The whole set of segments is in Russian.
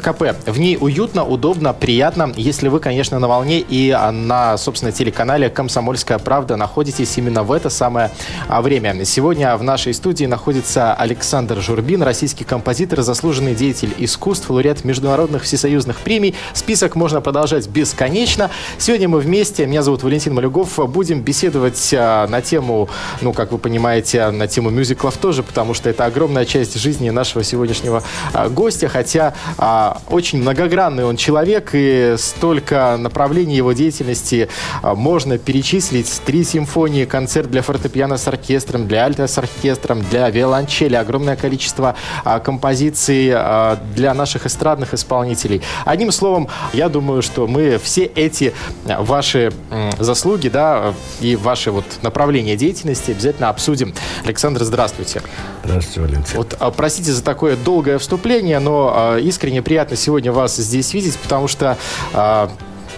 КП. В ней уютно, удобно, приятно, если вы, конечно, на волне и на, собственно, телеканале «Комсомольская правда» находитесь именно в это самое а, время. Сегодня в нашей студии находится Александр Журбин, российский композитор, заслуженный деятель искусств, лауреат международных всесоюзных премий. Список можно продолжать бесконечно. Сегодня мы вместе, меня зовут Валентин Малюгов, будем беседовать а, на тему, ну, как вы понимаете, на тему мюзиклов тоже, потому что это огромная часть жизни нашего сегодняшнего а, гостя, хотя а, очень многогранный он человек, и столько направлений его деятельности а, можно перечислить. Три симфонии, концерт для фортепиано с оркестром, для альта с оркестром, для виолончели, огромное количество а, композиций а, для наших эстрадных исполнителей. Одним словом, я думаю, что мы все эти ваши м, заслуги, да, и ваши вот направления деятельности обязательно обсудим. Александр, здравствуйте. Здравствуйте, Валентин. Вот, а, простите за такое долгое вступление, но а, искренне приятно сегодня вас здесь видеть, потому что а,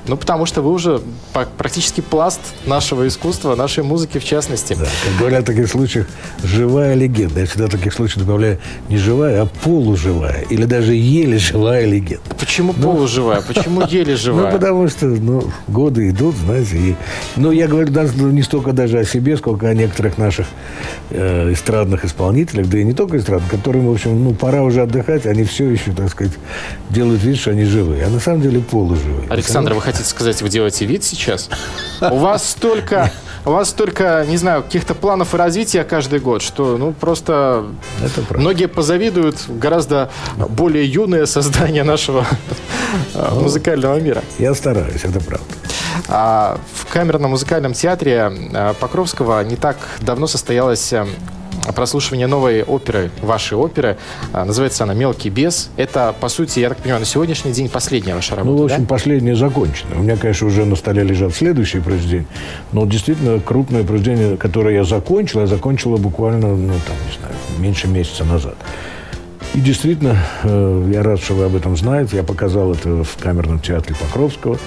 ну, потому что вы уже практически пласт нашего искусства, нашей музыки в частности. Да, как говорят в таких случаях, живая легенда. Я всегда в таких случаях добавляю не живая, а полуживая. Или даже еле живая легенда. Почему ну, полуживая? Почему еле ну, живая? Ну, потому что ну, годы идут, знаете. И, ну, я говорю даже, не столько даже о себе, сколько о некоторых наших э, эстрадных исполнителях, да и не только эстрадных, которым, в общем, ну, пора уже отдыхать, они все еще, так сказать, делают вид, что они живые. А на самом деле полуживые. Александр, вы хотите хотите сказать, вы делаете вид сейчас? У вас столько, у вас столько, не знаю, каких-то планов и развития каждый год, что, ну, просто многие позавидуют гораздо более юное создание нашего ну, музыкального мира. Я стараюсь, это правда. А в камерном музыкальном театре а, Покровского не так давно состоялась а, прослушивание новой оперы, вашей оперы. А, называется она «Мелкий бес». Это, по сути, я так понимаю, на сегодняшний день последняя ваша работа, Ну, в общем, да? последняя закончена. У меня, конечно, уже на столе лежат следующие произведения, но действительно крупное произведение, которое я закончил, я закончила буквально, ну, там, не знаю, меньше месяца назад. И действительно, э, я рад, что вы об этом знаете. Я показал это в камерном театре Покровского.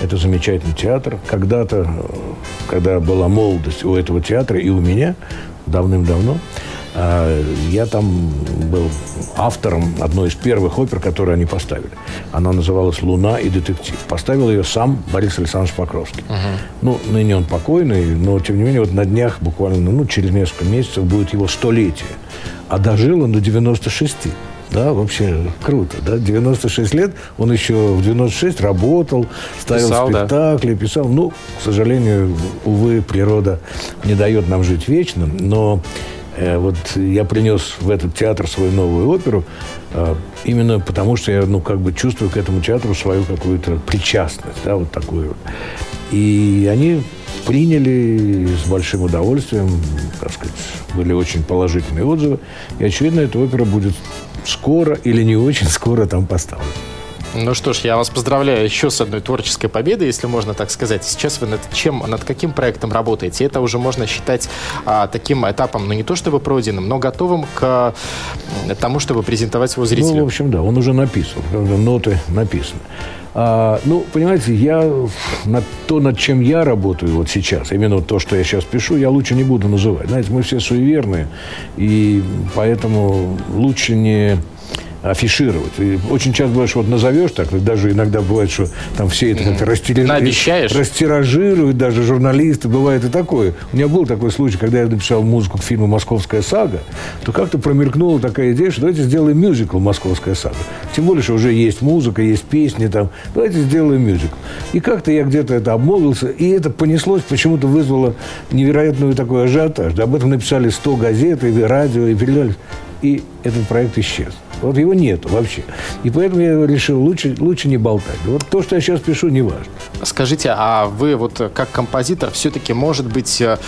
Это замечательный театр. Когда-то, э, когда была молодость у этого театра и у меня, давным-давно. А, я там был автором одной из первых опер, которые они поставили. Она называлась «Луна и детектив». Поставил ее сам Борис Александрович Покровский. Uh-huh. Ну, ныне он покойный, но, тем не менее, вот на днях, буквально, ну, через несколько месяцев будет его столетие. А дожил он до 96. Да, вообще круто, да. 96 лет, он еще в 96 работал, ставил писал, спектакли, да. писал. Ну, к сожалению, увы, природа не дает нам жить вечно, но э, вот я принес в этот театр свою новую оперу э, именно потому, что я, ну, как бы чувствую к этому театру свою какую-то причастность, да, вот такую. И они приняли с большим удовольствием, так сказать, были очень положительные отзывы. И, очевидно, эта опера будет скоро или не очень скоро там поставлен. Ну что ж, я вас поздравляю еще с одной творческой победой, если можно так сказать. Сейчас вы над чем, над каким проектом работаете? Это уже можно считать а, таким этапом, ну не то чтобы пройденным, но готовым к тому, чтобы презентовать его зрителю. Ну, в общем, да, он уже написан, ноты написаны. А, ну, понимаете, я над то, над чем я работаю вот сейчас, именно то, что я сейчас пишу, я лучше не буду называть. Знаете, мы все суеверные, и поэтому лучше не афишировать. И очень часто бывает, что вот назовешь так, даже иногда бывает, что там все это как-то растираж... растиражируют, даже журналисты, бывает и такое. У меня был такой случай, когда я написал музыку к фильму «Московская сага», то как-то промелькнула такая идея, что давайте сделаем мюзикл «Московская сага». Тем более, что уже есть музыка, есть песни там. Давайте сделаем мюзикл. И как-то я где-то это обмолвился, и это понеслось, почему-то вызвало невероятную такой ажиотаж. Об этом написали 100 газет и радио, и передали. И этот проект исчез. Вот его нету вообще. И поэтому я решил, лучше, лучше не болтать. Вот то, что я сейчас пишу, не важно. Скажите, а вы вот как композитор все-таки, может быть, э,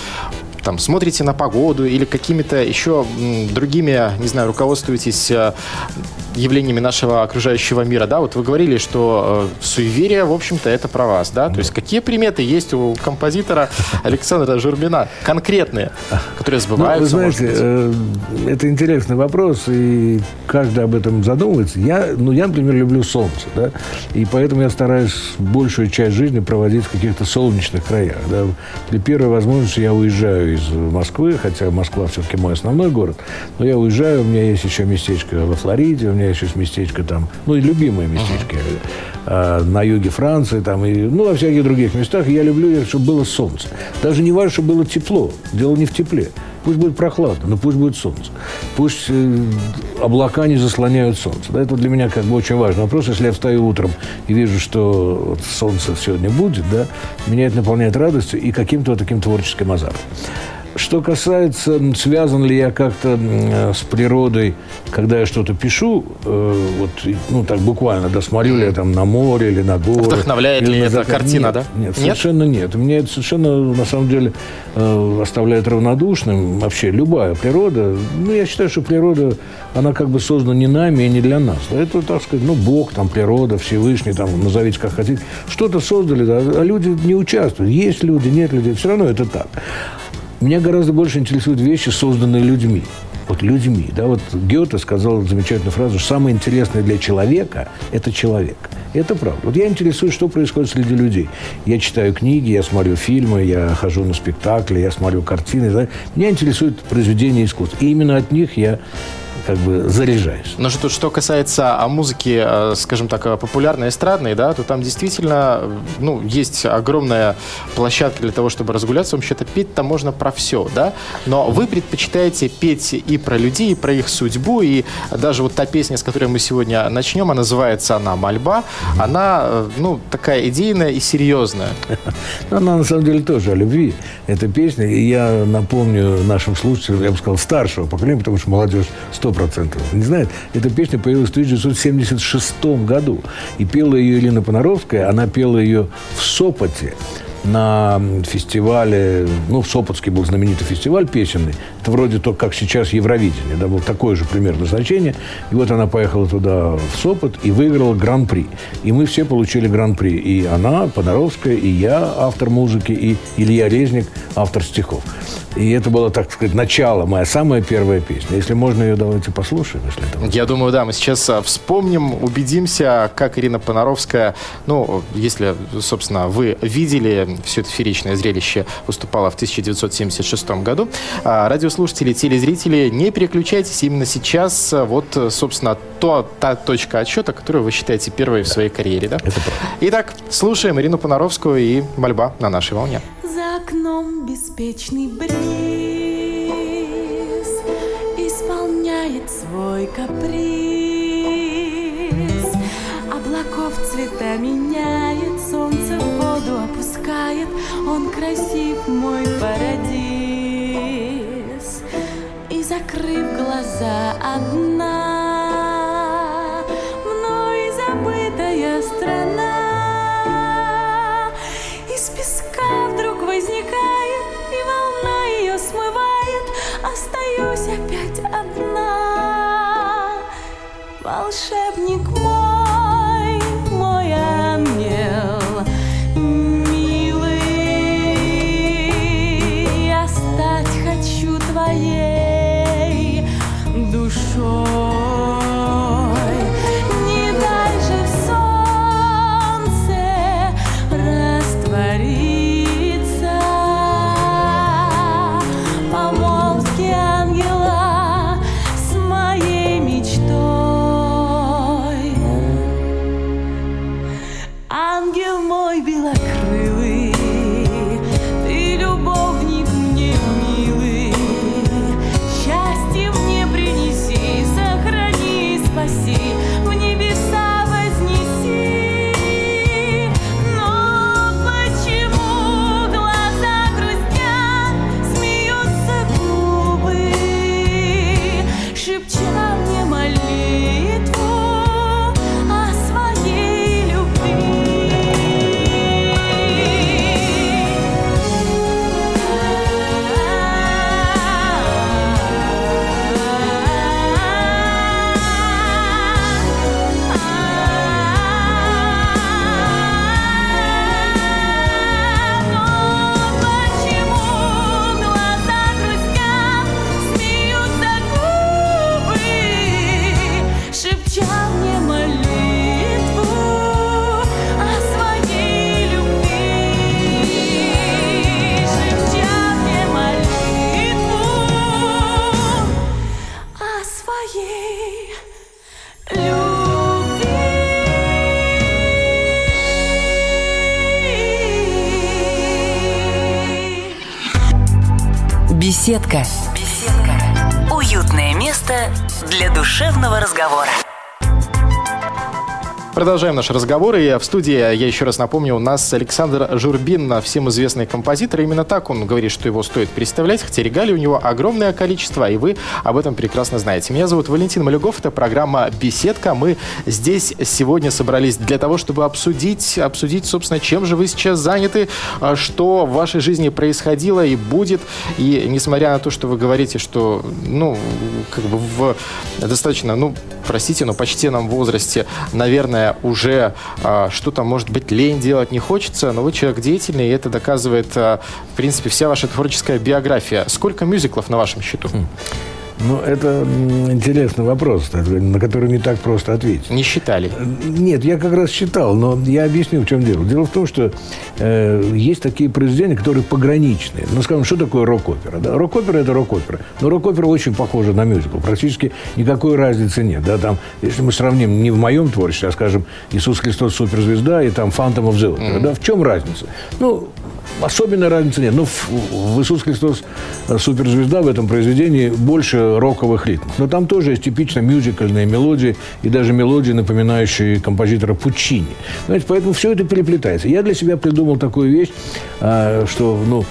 там, смотрите на погоду или какими-то еще другими, не знаю, руководствуетесь э, явлениями нашего окружающего мира, да, вот вы говорили, что э, суеверие, в общем-то, это про вас, да, то есть какие приметы есть у композитора Александра Журбина, конкретные, которые сбываются, ну, вы знаете, э, это интересный вопрос, и каждый об этом задумывается. Я, ну, я, например, люблю солнце, да, и поэтому я стараюсь большую часть жизни проводить в каких-то солнечных краях, да. При первой возможности я уезжаю из Москвы, хотя Москва все-таки мой основной город, но я уезжаю, у меня есть еще местечко во Флориде, у меня есть местечко там, ну, и любимые местечки uh-huh. на юге Франции, там, и, ну, во всяких других местах. Я люблю, чтобы было солнце. Даже не важно, чтобы было тепло. Дело не в тепле. Пусть будет прохладно, но пусть будет солнце. Пусть э, облака не заслоняют солнце. Да, это для меня как бы очень важный вопрос. Если я встаю утром и вижу, что вот солнце сегодня будет, да, меня это наполняет радостью и каким-то вот таким творческим азартом. Что касается, связан ли я как-то с природой, когда я что-то пишу, э, вот, ну, так буквально, да, смотрю ли я там на море или на горы. Вдохновляет ли эта картина, нет, да? Нет, нет, совершенно нет. Меня это совершенно, на самом деле, э, оставляет равнодушным. Вообще, любая природа, ну, я считаю, что природа, она как бы создана не нами и не для нас. Это, так сказать, ну, Бог, там, природа, Всевышний, там, назовите как хотите. Что-то создали, да, а люди не участвуют. Есть люди, нет людей, все равно это так. Меня гораздо больше интересуют вещи, созданные людьми. Вот людьми. Да? Вот Гёте сказал замечательную фразу, что самое интересное для человека – это человек. Это правда. Вот я интересуюсь, что происходит среди людей. Я читаю книги, я смотрю фильмы, я хожу на спектакли, я смотрю картины. Да? Меня интересует произведение искусства. И именно от них я как бы заряжаешь. Но что, что касается а, музыки, а, скажем так, а, популярной, эстрадной, да, то там действительно ну, есть огромная площадка для того, чтобы разгуляться. Вообще-то петь-то можно про все, да? Но вы предпочитаете петь и про людей, и про их судьбу, и даже вот та песня, с которой мы сегодня начнем, она называется она «Мольба», она, э, ну, такая идейная и серьезная. Она, на самом деле, тоже о любви, эта песня. И я напомню нашим слушателям, я бы сказал, старшего поколения, потому что молодежь 100 процентов не знает. Эта песня появилась в 1976 году. И пела ее Елена Понаровская. Она пела ее в Сопоте на фестивале, ну, в Сопотске был знаменитый фестиваль песенный. Это вроде то, как сейчас Евровидение, да, было такое же примерно значение. И вот она поехала туда, в Сопот, и выиграла гран-при. И мы все получили гран-при. И она, Понаровская, и я, автор музыки, и Илья Резник, автор стихов. И это было, так сказать, начало, моя самая первая песня. Если можно ее, давайте послушаем. Если это Я думаю, да, мы сейчас а, вспомним, убедимся, как Ирина Понаровская, ну, если, собственно, вы видели все это фееричное зрелище, выступала в 1976 году. А, радиослушатели, телезрители, не переключайтесь именно сейчас. Вот, собственно, то, та точка отсчета, которую вы считаете первой в своей карьере, да? Это. Итак, слушаем Ирину Понаровскую и «Мольба» на нашей волне окном беспечный бриз Исполняет свой каприз Облаков цвета меняет Солнце в воду опускает. Он красив, мой парадиз И закрыв глаза одна Мной забытая страна. Из песка вдруг возникает, и волна ее смывает, остаюсь опять одна. Волшебник мой, Беседка. Беседка. Уютное место для душевного разговора. Продолжаем наш разговор. И в студии, я еще раз напомню, у нас Александр Журбин, всем известный композитор. Именно так он говорит, что его стоит представлять, хотя регалий у него огромное количество, и вы об этом прекрасно знаете. Меня зовут Валентин Малюгов, это программа «Беседка». Мы здесь сегодня собрались для того, чтобы обсудить, обсудить, собственно, чем же вы сейчас заняты, а, что в вашей жизни происходило и будет. И несмотря на то, что вы говорите, что, ну, как бы в достаточно, ну, простите, но почтенном возрасте, наверное, уже э, что-то, может быть, лень делать не хочется, но вы человек деятельный, и это доказывает, э, в принципе, вся ваша творческая биография. Сколько мюзиклов на вашем счету? Ну, это интересный вопрос, на который не так просто ответить. Не считали? Нет, я как раз считал, но я объясню, в чем дело. Дело в том, что э, есть такие произведения, которые пограничные. Ну, скажем, что такое рок-опера? Да? Рок-опера – это рок-опера. Но рок-опера очень похожа на мюзикл. Практически никакой разницы нет. Да? Там, если мы сравним не в моем творчестве, а, скажем, «Иисус Христос – суперзвезда» и там «Phantom of the Opera», mm-hmm. да? в чем разница? Ну, особенной разницы нет. Ну, в, «Иисус Христос. Суперзвезда» в этом произведении больше роковых ритмов. Но там тоже есть типично мюзикальные мелодии и даже мелодии, напоминающие композитора Пучини. Знаете, поэтому все это переплетается. Я для себя придумал такую вещь, а, что, ну,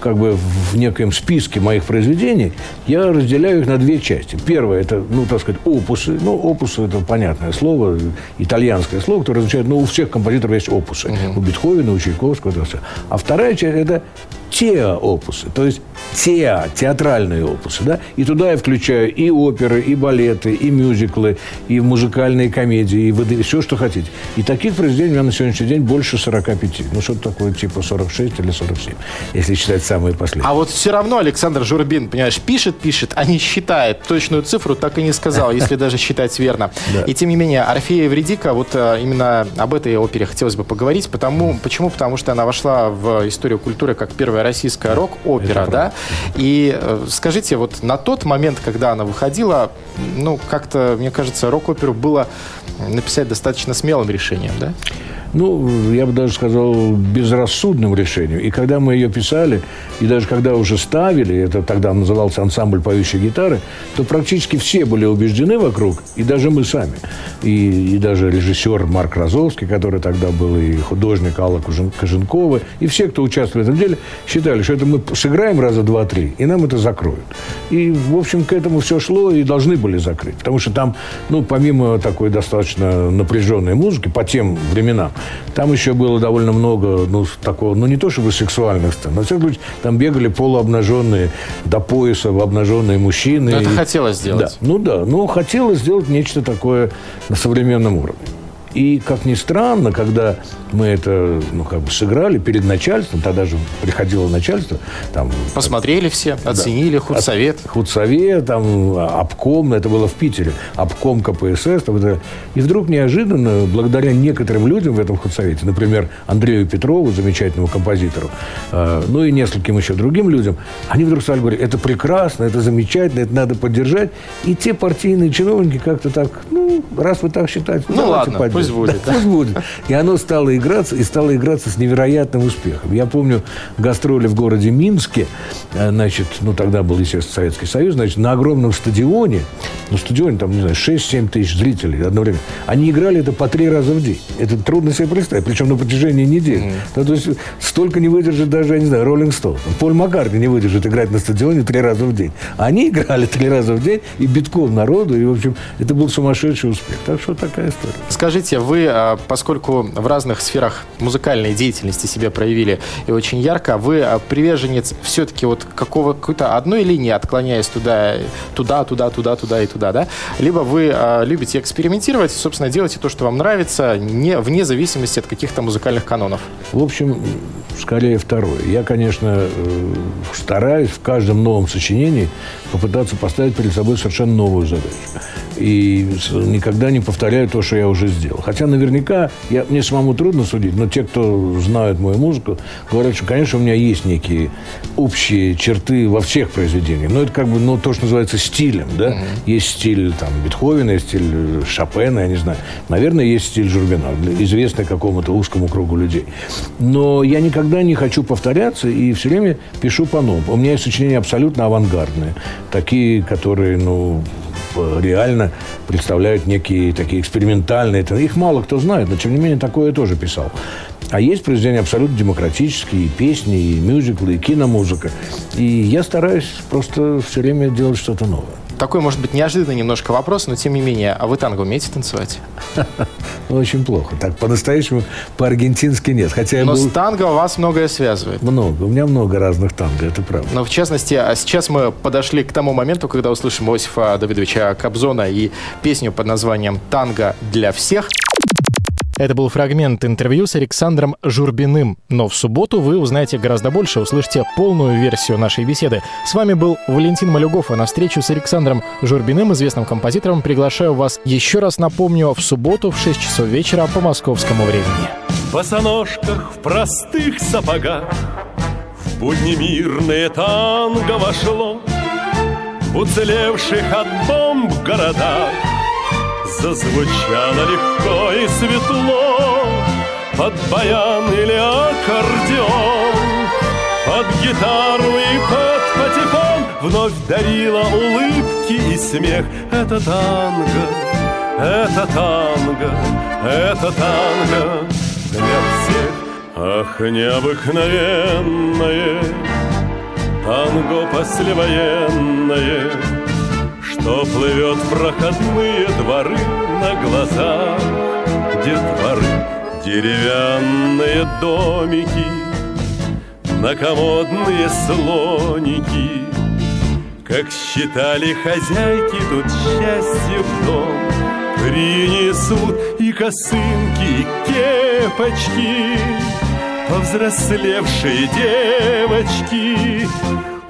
как бы в некоем списке моих произведений, я разделяю их на две части. Первое – это, ну, так сказать, опусы. Ну, опусы – это понятное слово, итальянское слово, которое означает, ну, у всех композиторов есть опусы. Угу. У Бетховена, у Чайковского, это все. А вторая часть – это теа-опусы, то есть теа, театральные опусы, да, и туда я включаю и оперы, и балеты, и мюзиклы, и музыкальные комедии, и ВД, все, что хотите. И таких произведений у меня на сегодняшний день больше 45. Ну, что-то такое, типа 46 или 47, если считать самые последние. А вот все равно Александр Журбин, понимаешь, пишет, пишет, а не считает. Точную цифру так и не сказал, если даже считать верно. И тем не менее, Орфея Евредика, вот э, именно об этой опере хотелось бы поговорить. Потому, почему? Потому что она вошла в историю культуры как первая первая российская рок-опера, да? И э, скажите, вот на тот момент, когда она выходила, ну, как-то, мне кажется, рок-оперу было написать достаточно смелым решением, да? Ну, я бы даже сказал, безрассудным решением. И когда мы ее писали, и даже когда уже ставили, это тогда назывался ансамбль поющей гитары, то практически все были убеждены вокруг, и даже мы сами. И, и даже режиссер Марк Розовский, который тогда был, и художник Алла Коженкова, и все, кто участвовал в этом деле, считали, что это мы сыграем раза два-три, и нам это закроют. И, в общем, к этому все шло, и должны были закрыть. Потому что там, ну, помимо такой достаточно напряженной музыки, по тем временам, там еще было довольно много, ну, такого, ну, не то чтобы сексуальных сцен, но, всяком случае, там бегали полуобнаженные, до пояса обнаженные мужчины. Но это и, хотелось сделать. Да, ну да, но хотелось сделать нечто такое на современном уровне. И, как ни странно, когда мы это, ну, как бы сыграли перед начальством, тогда же приходило начальство, там... Посмотрели все, оценили, да, худсовет. Худсовет, там, обком, это было в Питере, обком КПСС, там, это... и вдруг неожиданно, благодаря некоторым людям в этом худсовете, например, Андрею Петрову, замечательному композитору, э, ну и нескольким еще другим людям, они вдруг стали говорить, это прекрасно, это замечательно, это надо поддержать, и те партийные чиновники как-то так, ну, раз вы так считаете, ну ладно, пусть будет. Да, пусть будет. И оно стало играться, и стало играться с невероятным успехом. Я помню гастроли в городе Минске, э, значит, ну, тогда был, естественно, Советский Союз, значит, на огромном стадионе, ну, стадионе, там, не знаю, 6-7 тысяч зрителей одновременно, они играли это по три раза в день. Это трудно себе представить, причем на протяжении недели. Mm. Ну, то есть, столько не выдержит даже, я не знаю, Роллинг Стоун. Поль Маккартни не выдержит играть на стадионе три раза в день. Они играли три раза в день, и битком народу, и, в общем, это был сумасшедший успех. Так что такая история. Скажите, вы, а, поскольку в разных сферах музыкальной деятельности себя проявили и очень ярко, вы а, приверженец все-таки вот какого, какой-то одной линии, отклоняясь туда, туда, туда, туда, туда и туда, да? Либо вы а, любите экспериментировать, собственно, делаете то, что вам нравится, не, вне зависимости от каких-то музыкальных канонов? В общем, скорее второе. Я, конечно, э, стараюсь в каждом новом сочинении попытаться поставить перед собой совершенно новую задачу. И никогда не повторяю то, что я уже сделал. Хотя наверняка, я, мне самому трудно судить, но те, кто знают мою музыку, говорят, что, конечно, у меня есть некие общие черты во всех произведениях. Но это как бы, ну, то, что называется стилем, да. Есть стиль там Бетховена, есть стиль э, Шопена, я не знаю. Наверное, есть стиль Журбина, известный какому-то узкому кругу людей. Но я никогда не хочу повторяться и все время пишу по-новому. У меня есть сочинения абсолютно авангардные. Такие, которые, ну, реально представляют некие такие экспериментальные. Их мало кто знает, но тем не менее такое я тоже писал. А есть произведения абсолютно демократические, и песни, и мюзиклы, и киномузыка. И я стараюсь просто все время делать что-то новое. Такой, может быть, неожиданный немножко вопрос, но тем не менее, а вы танго умеете танцевать? Ну, очень плохо. Так, по-настоящему, по-аргентински нет. Хотя Но был... с танго вас многое связывает. Много. У меня много разных танго, это правда. Но в частности, а сейчас мы подошли к тому моменту, когда услышим Иосифа Давидовича Кобзона и песню под названием «Танго для всех». Это был фрагмент интервью с Александром Журбиным. Но в субботу вы узнаете гораздо больше, услышите полную версию нашей беседы. С вами был Валентин Малюгов, а на встречу с Александром Журбиным, известным композитором, приглашаю вас еще раз напомню в субботу в 6 часов вечера по московскому времени. В босоножках, в простых сапогах В будни мирные танго вошло В уцелевших от бомб городах Зазвучало легко и светло. Под баян или аккордеон Под гитару и под патефон Вновь дарила улыбки и смех. Это танго, это танго, это танго для всех. Ах, необыкновенное Танго послевоенное Что плывет проходные дворы На глазах детворы. Деревянные домики Накомодные слоники. Как считали хозяйки Тут счастье в дом Принесут и косынки, и кепочки Повзрослевшие девочки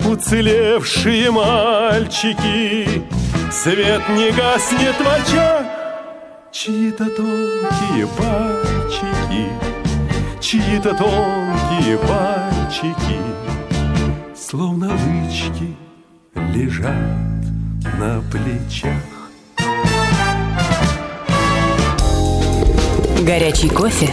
Уцелевшие мальчики. Свет не гаснет в очах. Чьи-то тонкие пальчики Чьи-то тонкие пальчики Словно лычки лежат на плечах. Горячий кофе,